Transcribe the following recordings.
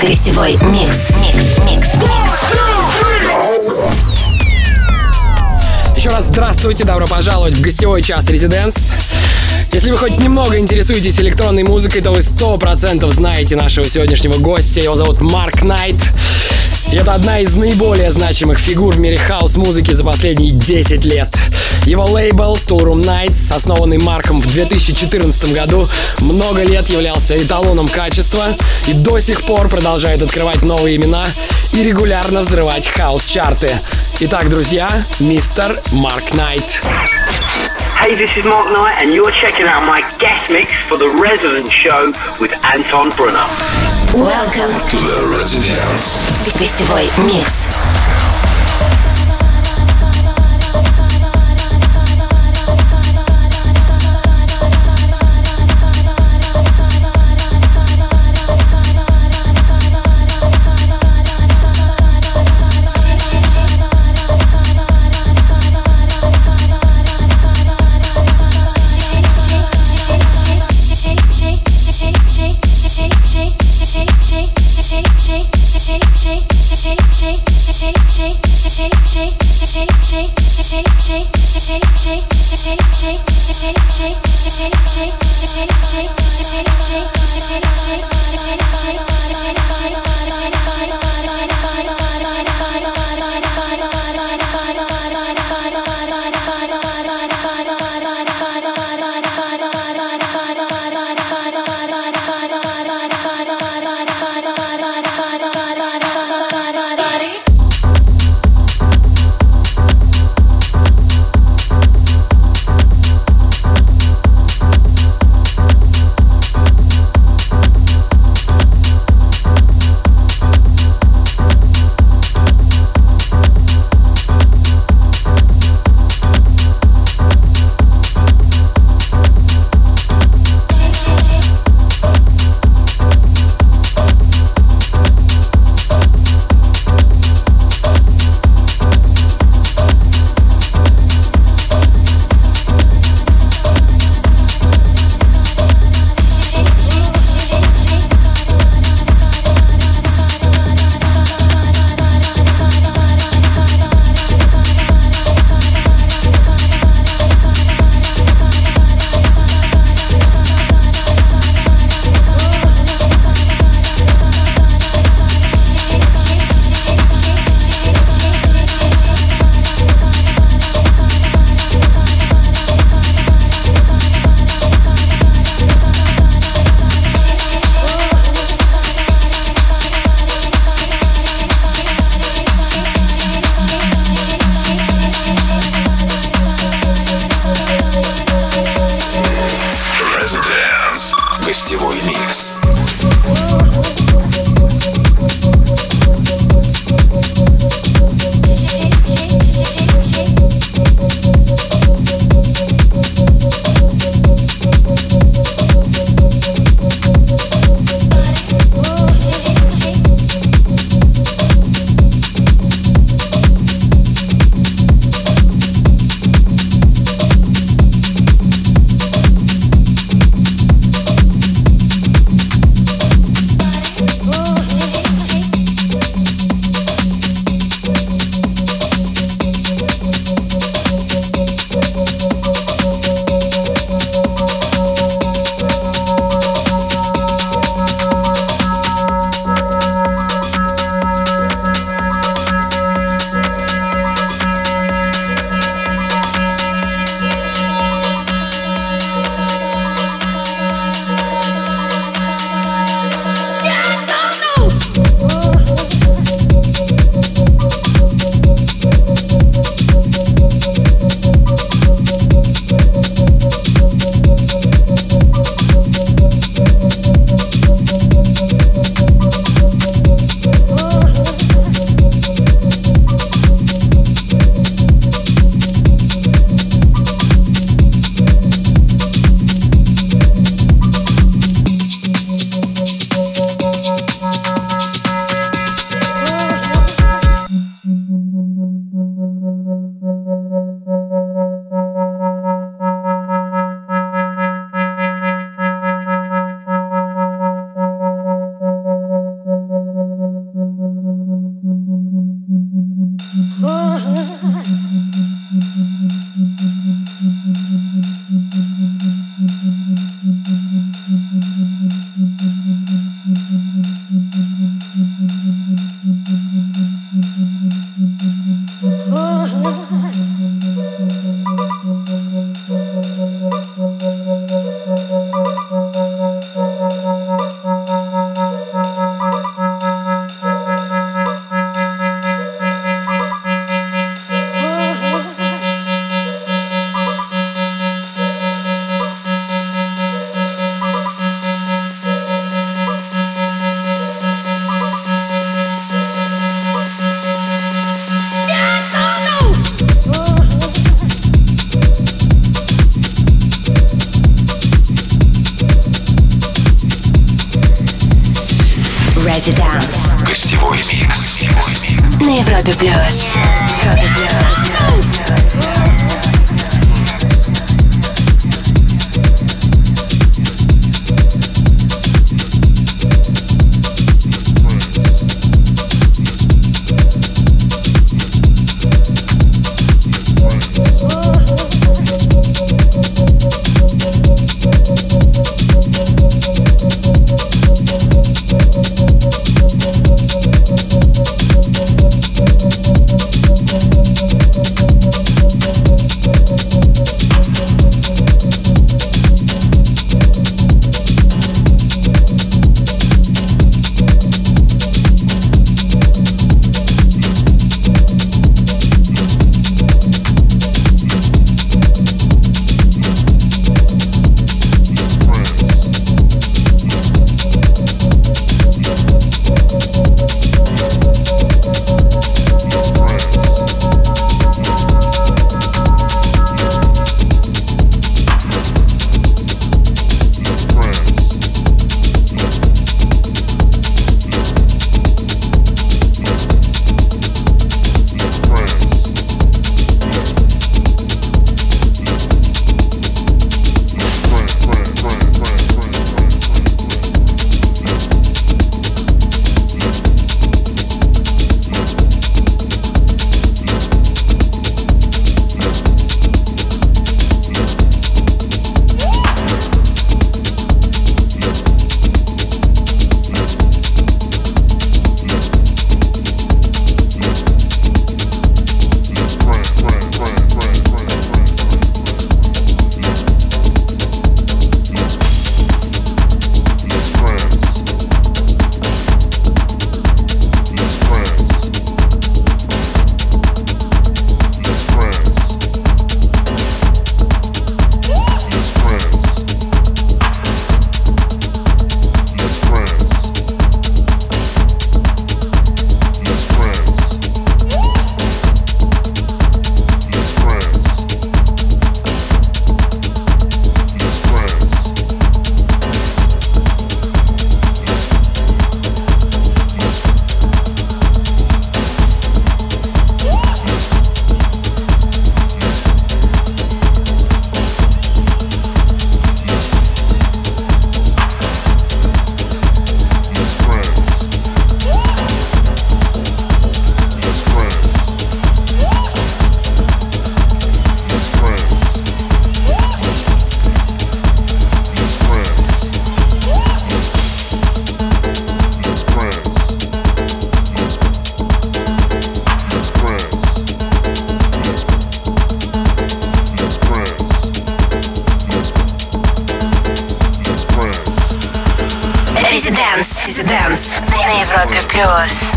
Гостевой. Микс. Еще раз здравствуйте, добро пожаловать в гостевой час Residence. Если вы хоть немного интересуетесь электронной музыкой, то вы сто процентов знаете нашего сегодняшнего гостя. Его зовут Марк Найт. И это одна из наиболее значимых фигур в мире хаус-музыки за последние 10 лет. Его лейбл Toolroom Knights, основанный Марком в 2014 году, много лет являлся эталоном качества и до сих пор продолжает открывать новые имена и регулярно взрывать хаос-чарты. Итак, друзья, мистер Марк Найт. Hey, this is Mark Knight, and you're checking out my guest mix for the Resident Show with Anton Brunner. Welcome To the residence. to гостевой микс.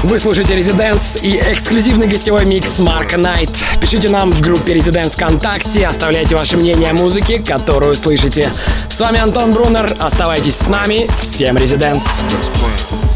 Вы слушаете Резиденс и эксклюзивный гостевой микс Марка Найт. Пишите нам в группе Резиденс ВКонтакте, оставляйте ваше мнение о музыке, которую слышите. С вами Антон Брунер, оставайтесь с нами. Всем Резиденс! friends.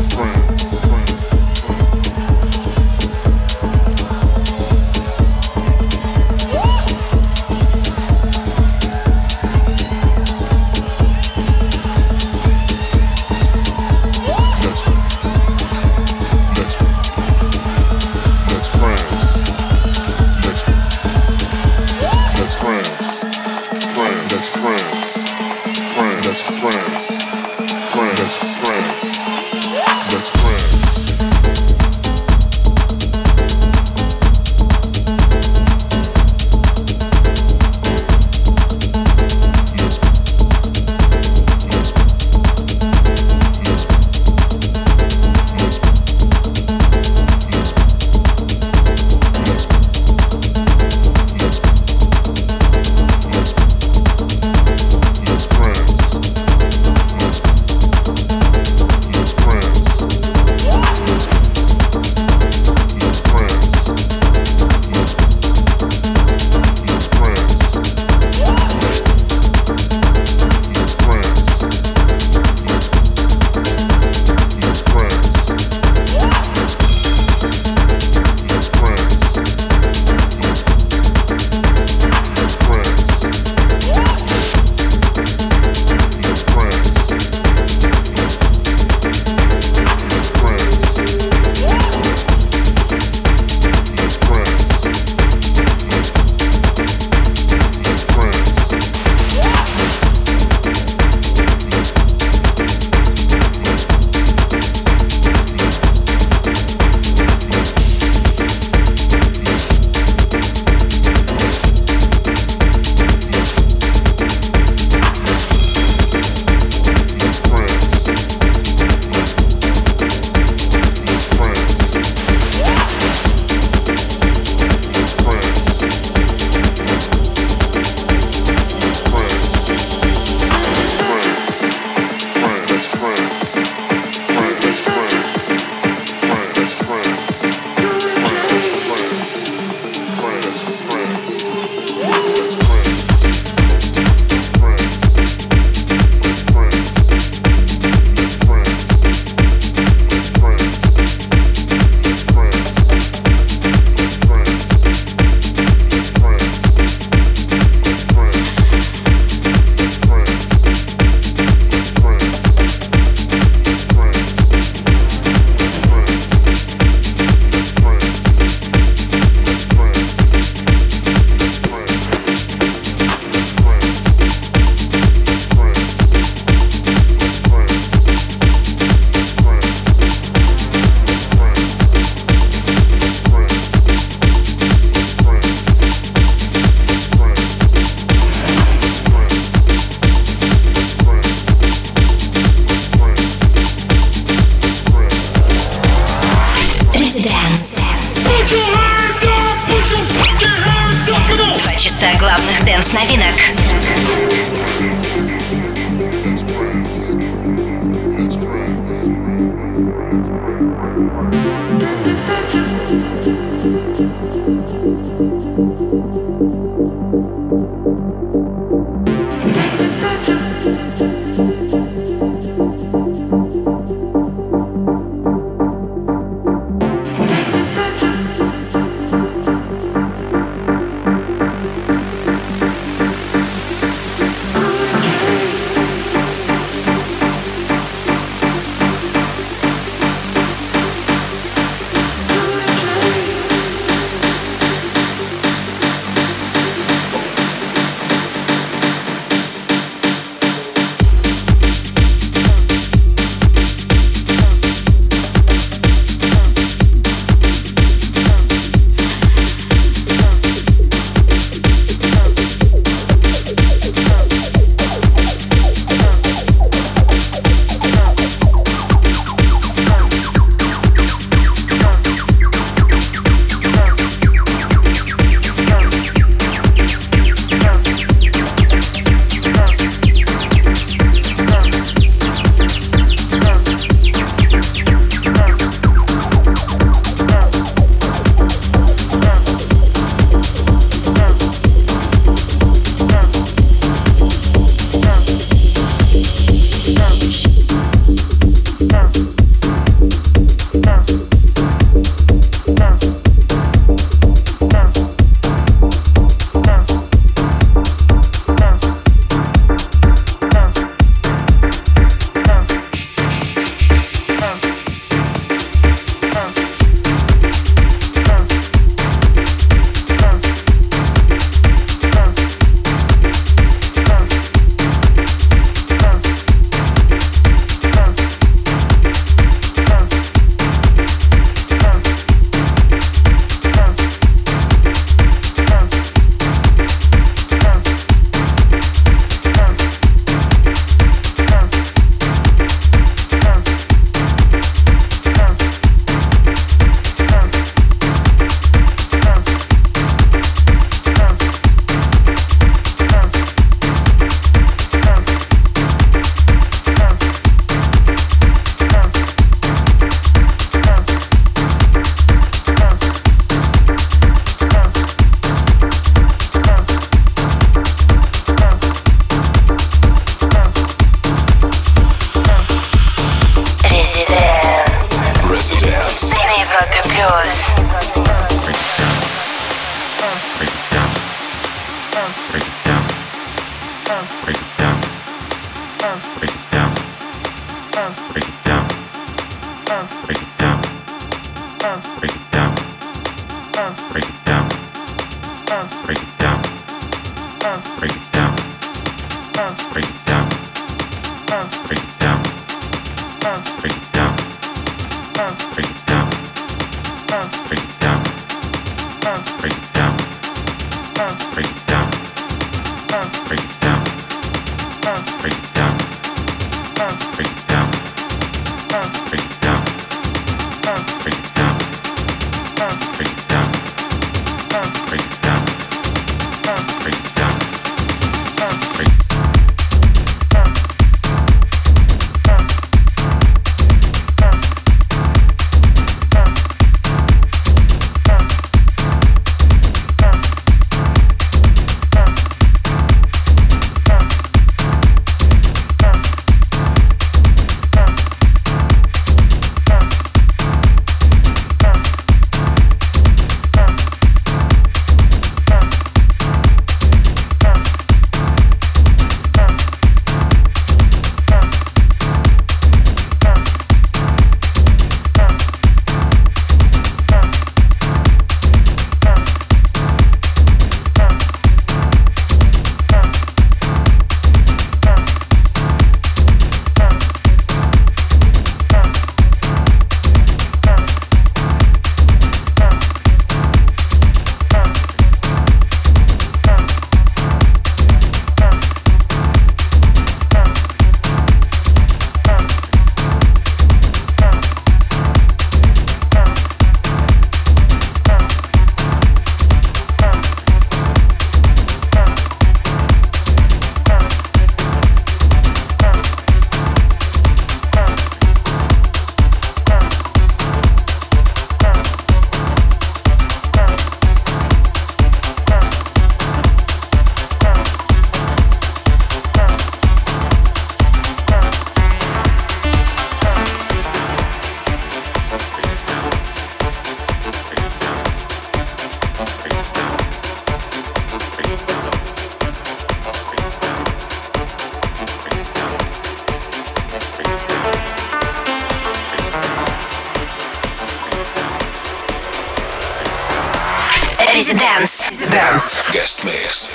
Dance. Guest Mix.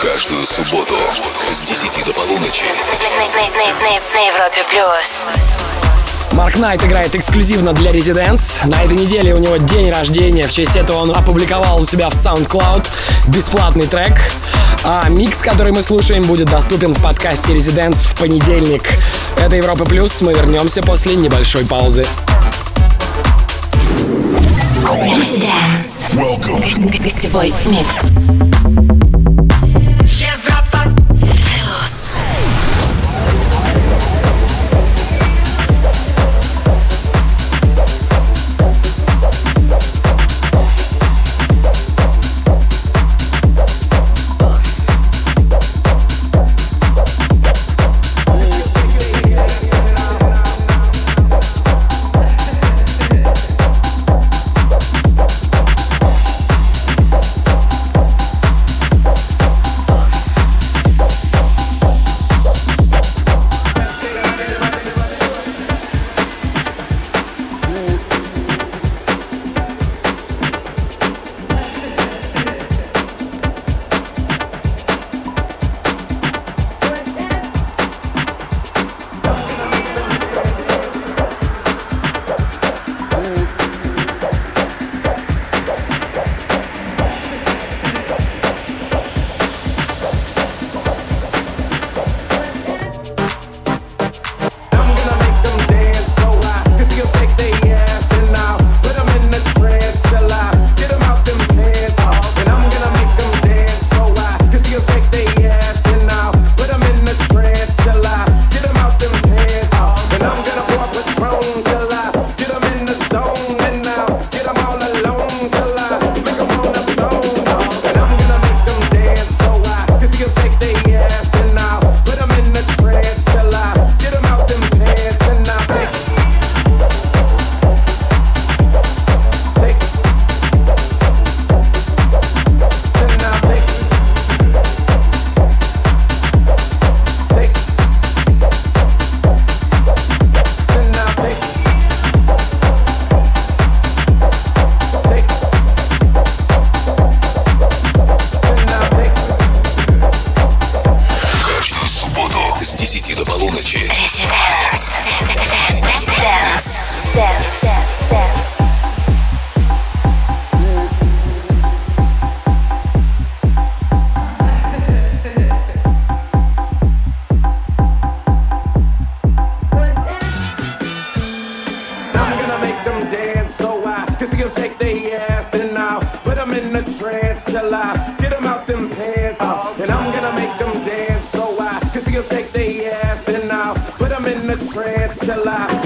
Каждую субботу с 10 до полуночи. На, Европе плюс. Марк Найт играет эксклюзивно для Residents. На этой неделе у него день рождения. В честь этого он опубликовал у себя в SoundCloud бесплатный трек. А микс, который мы слушаем, будет доступен в подкасте Residents в понедельник. Это Европа Плюс. Мы вернемся после небольшой паузы. Residence. Welcome. Гостевой микс. Shake their ass and I'll put them in a trance till I get them out them pants. Oh, uh, and I'm gonna make them dance so I can see them shake their ass and I'll put them in a trance till I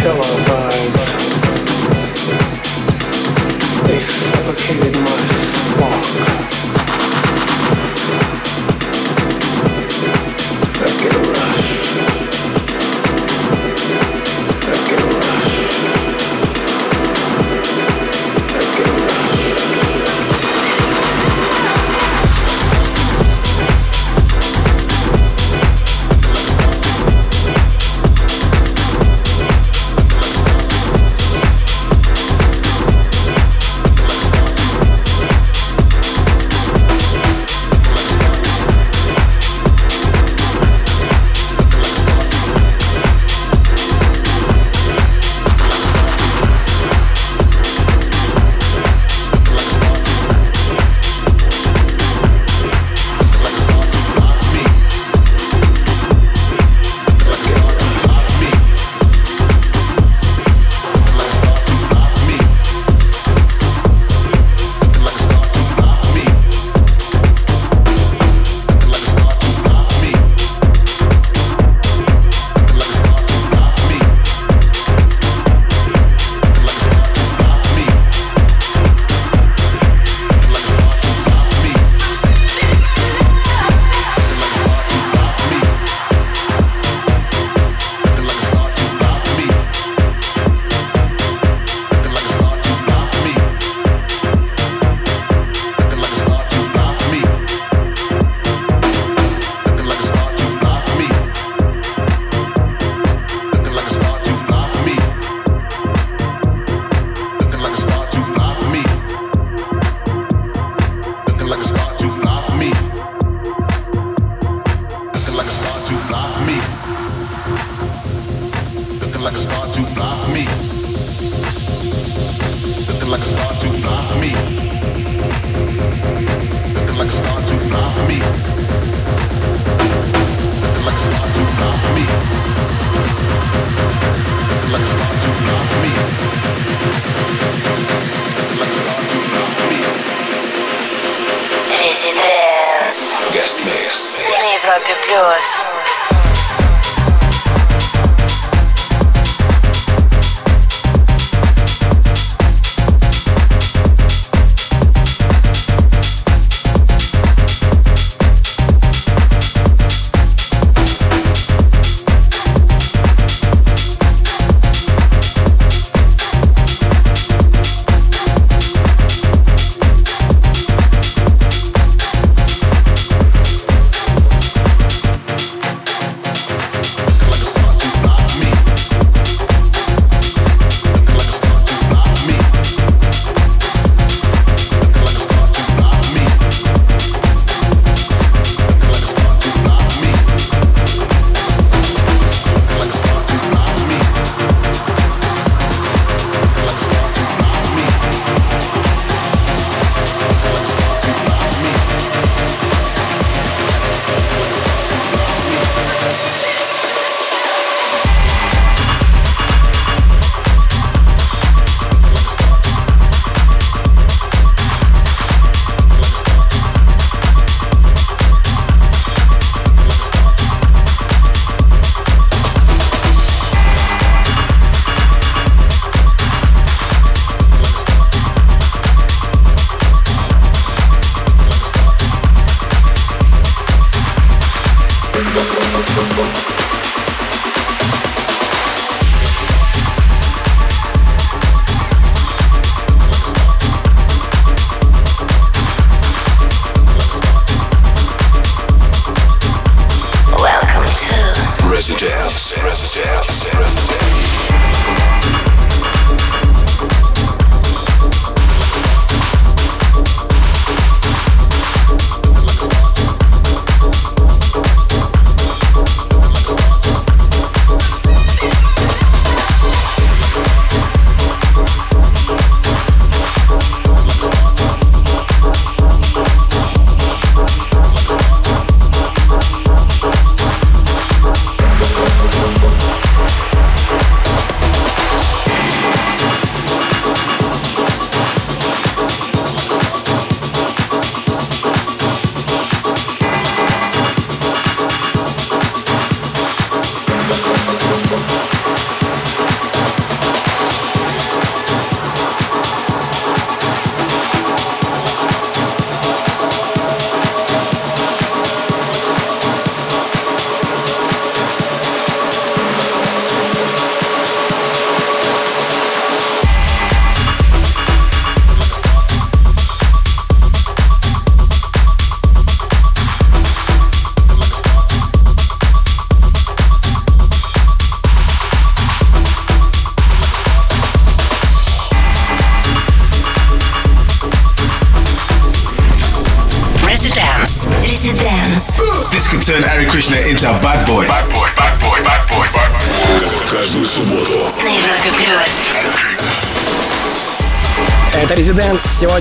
pillow.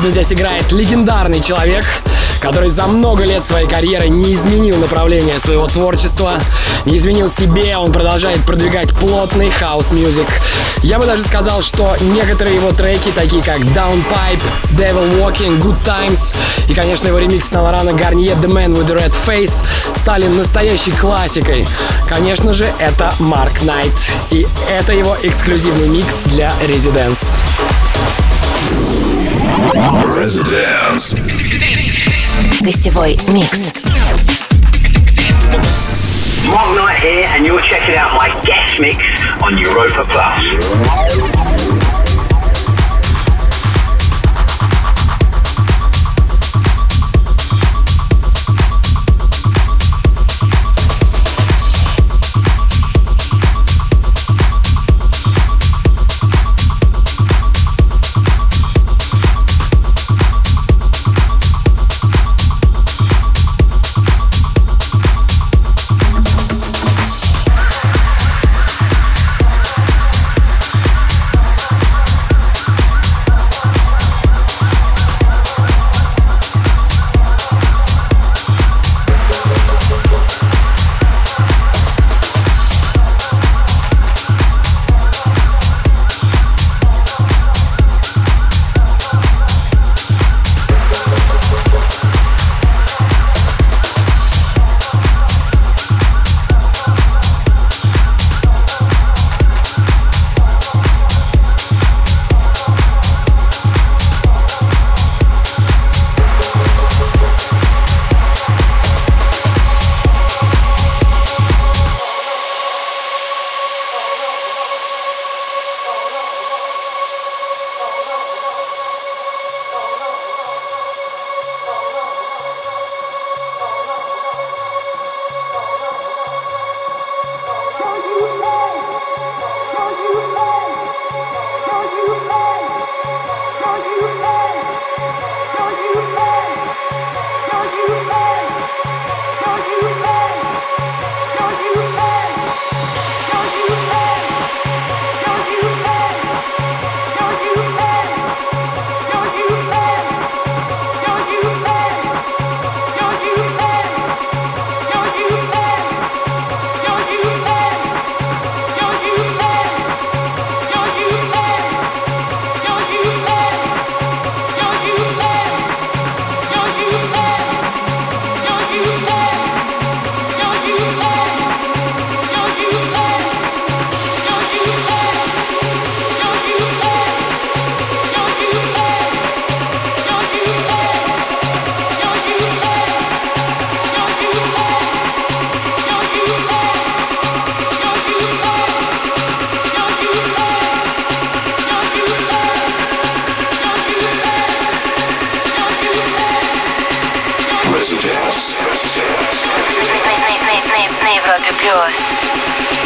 Сегодня здесь играет легендарный человек, который за много лет своей карьеры не изменил направление своего творчества, не изменил себе, он продолжает продвигать плотный house music. Я бы даже сказал, что некоторые его треки, такие как Downpipe, Devil Walking, Good Times и, конечно, его ремикс на Лорана Гарнье The Man with the Red Face стали настоящей классикой. Конечно же, это Марк Найт. И это его эксклюзивный микс для Residence. Residence. Гостевой микс. Mark Knight here, and you're checking out my guest mix on Europa Plus. Европе плюс.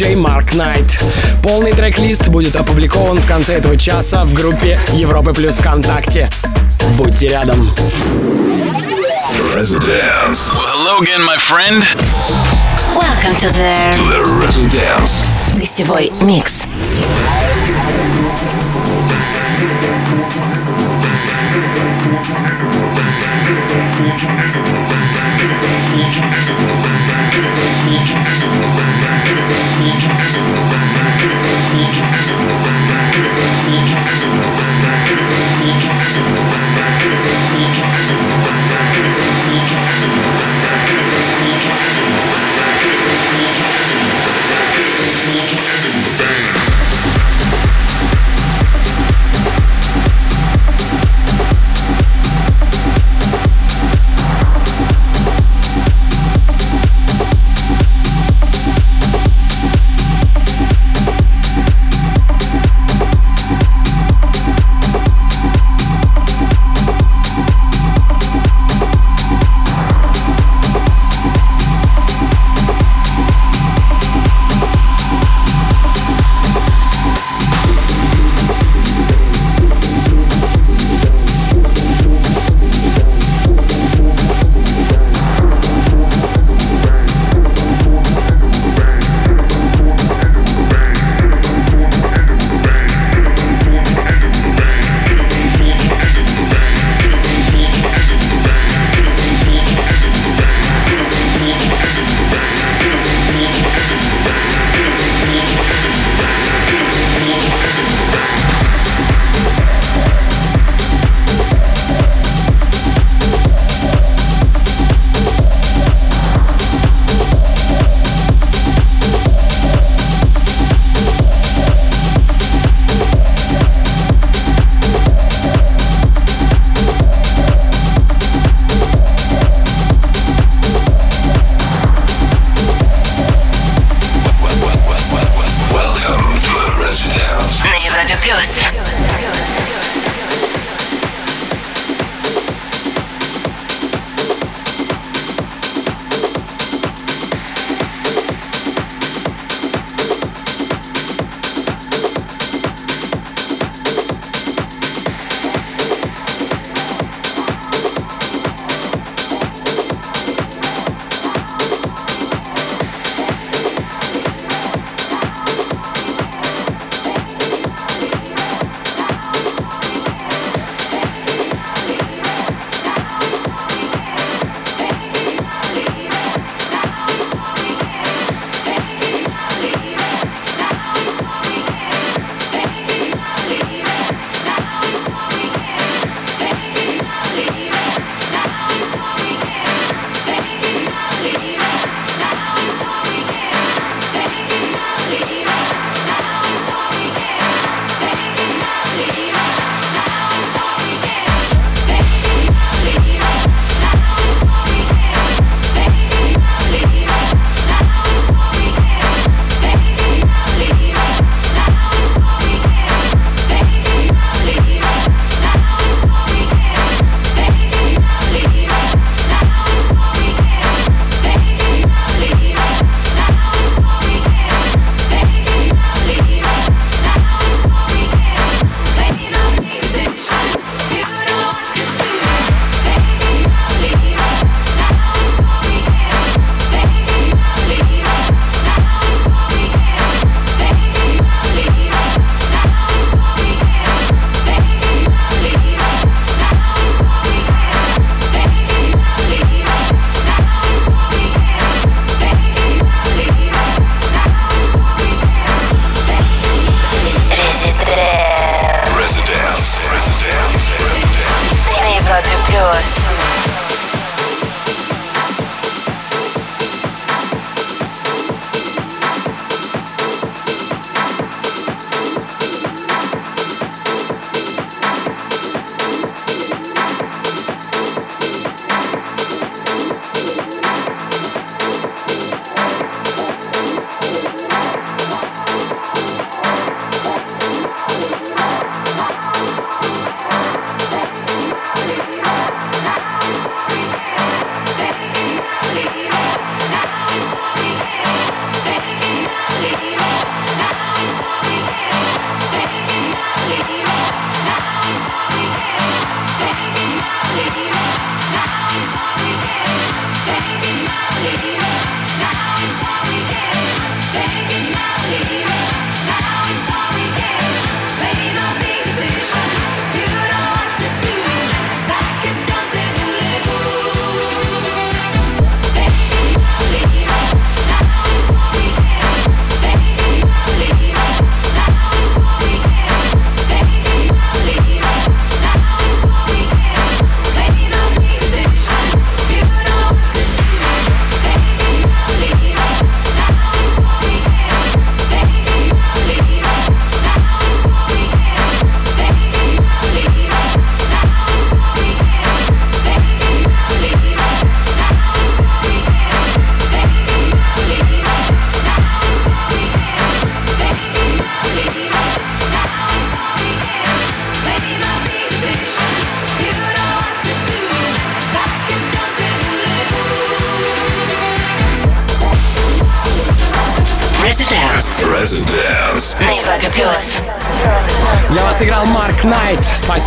диджей Марк Найт. Полный трек-лист будет опубликован в конце этого часа в группе Европы Плюс ВКонтакте. Будьте рядом. Residence. Well, hello again, my friend. Welcome to the, the Residence. Гостевой микс.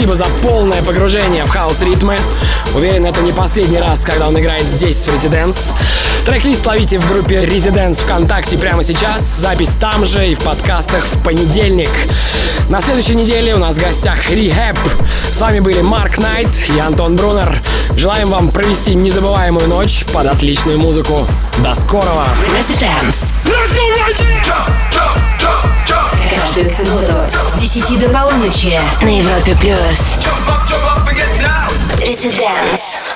Спасибо за полное погружение в хаос-ритмы. Уверен, это не последний раз, когда он играет здесь, в Residence. Трек-лист ловите в группе Residence ВКонтакте прямо сейчас. Запись там же и в подкастах в понедельник. На следующей неделе у нас в гостях Rehab. С вами были Марк Найт и Антон Брунер. Желаем вам провести незабываемую ночь под отличную музыку. До скорого! Residence. Каждую субботу с 10 до полуночи на Европе Плюс. Residence.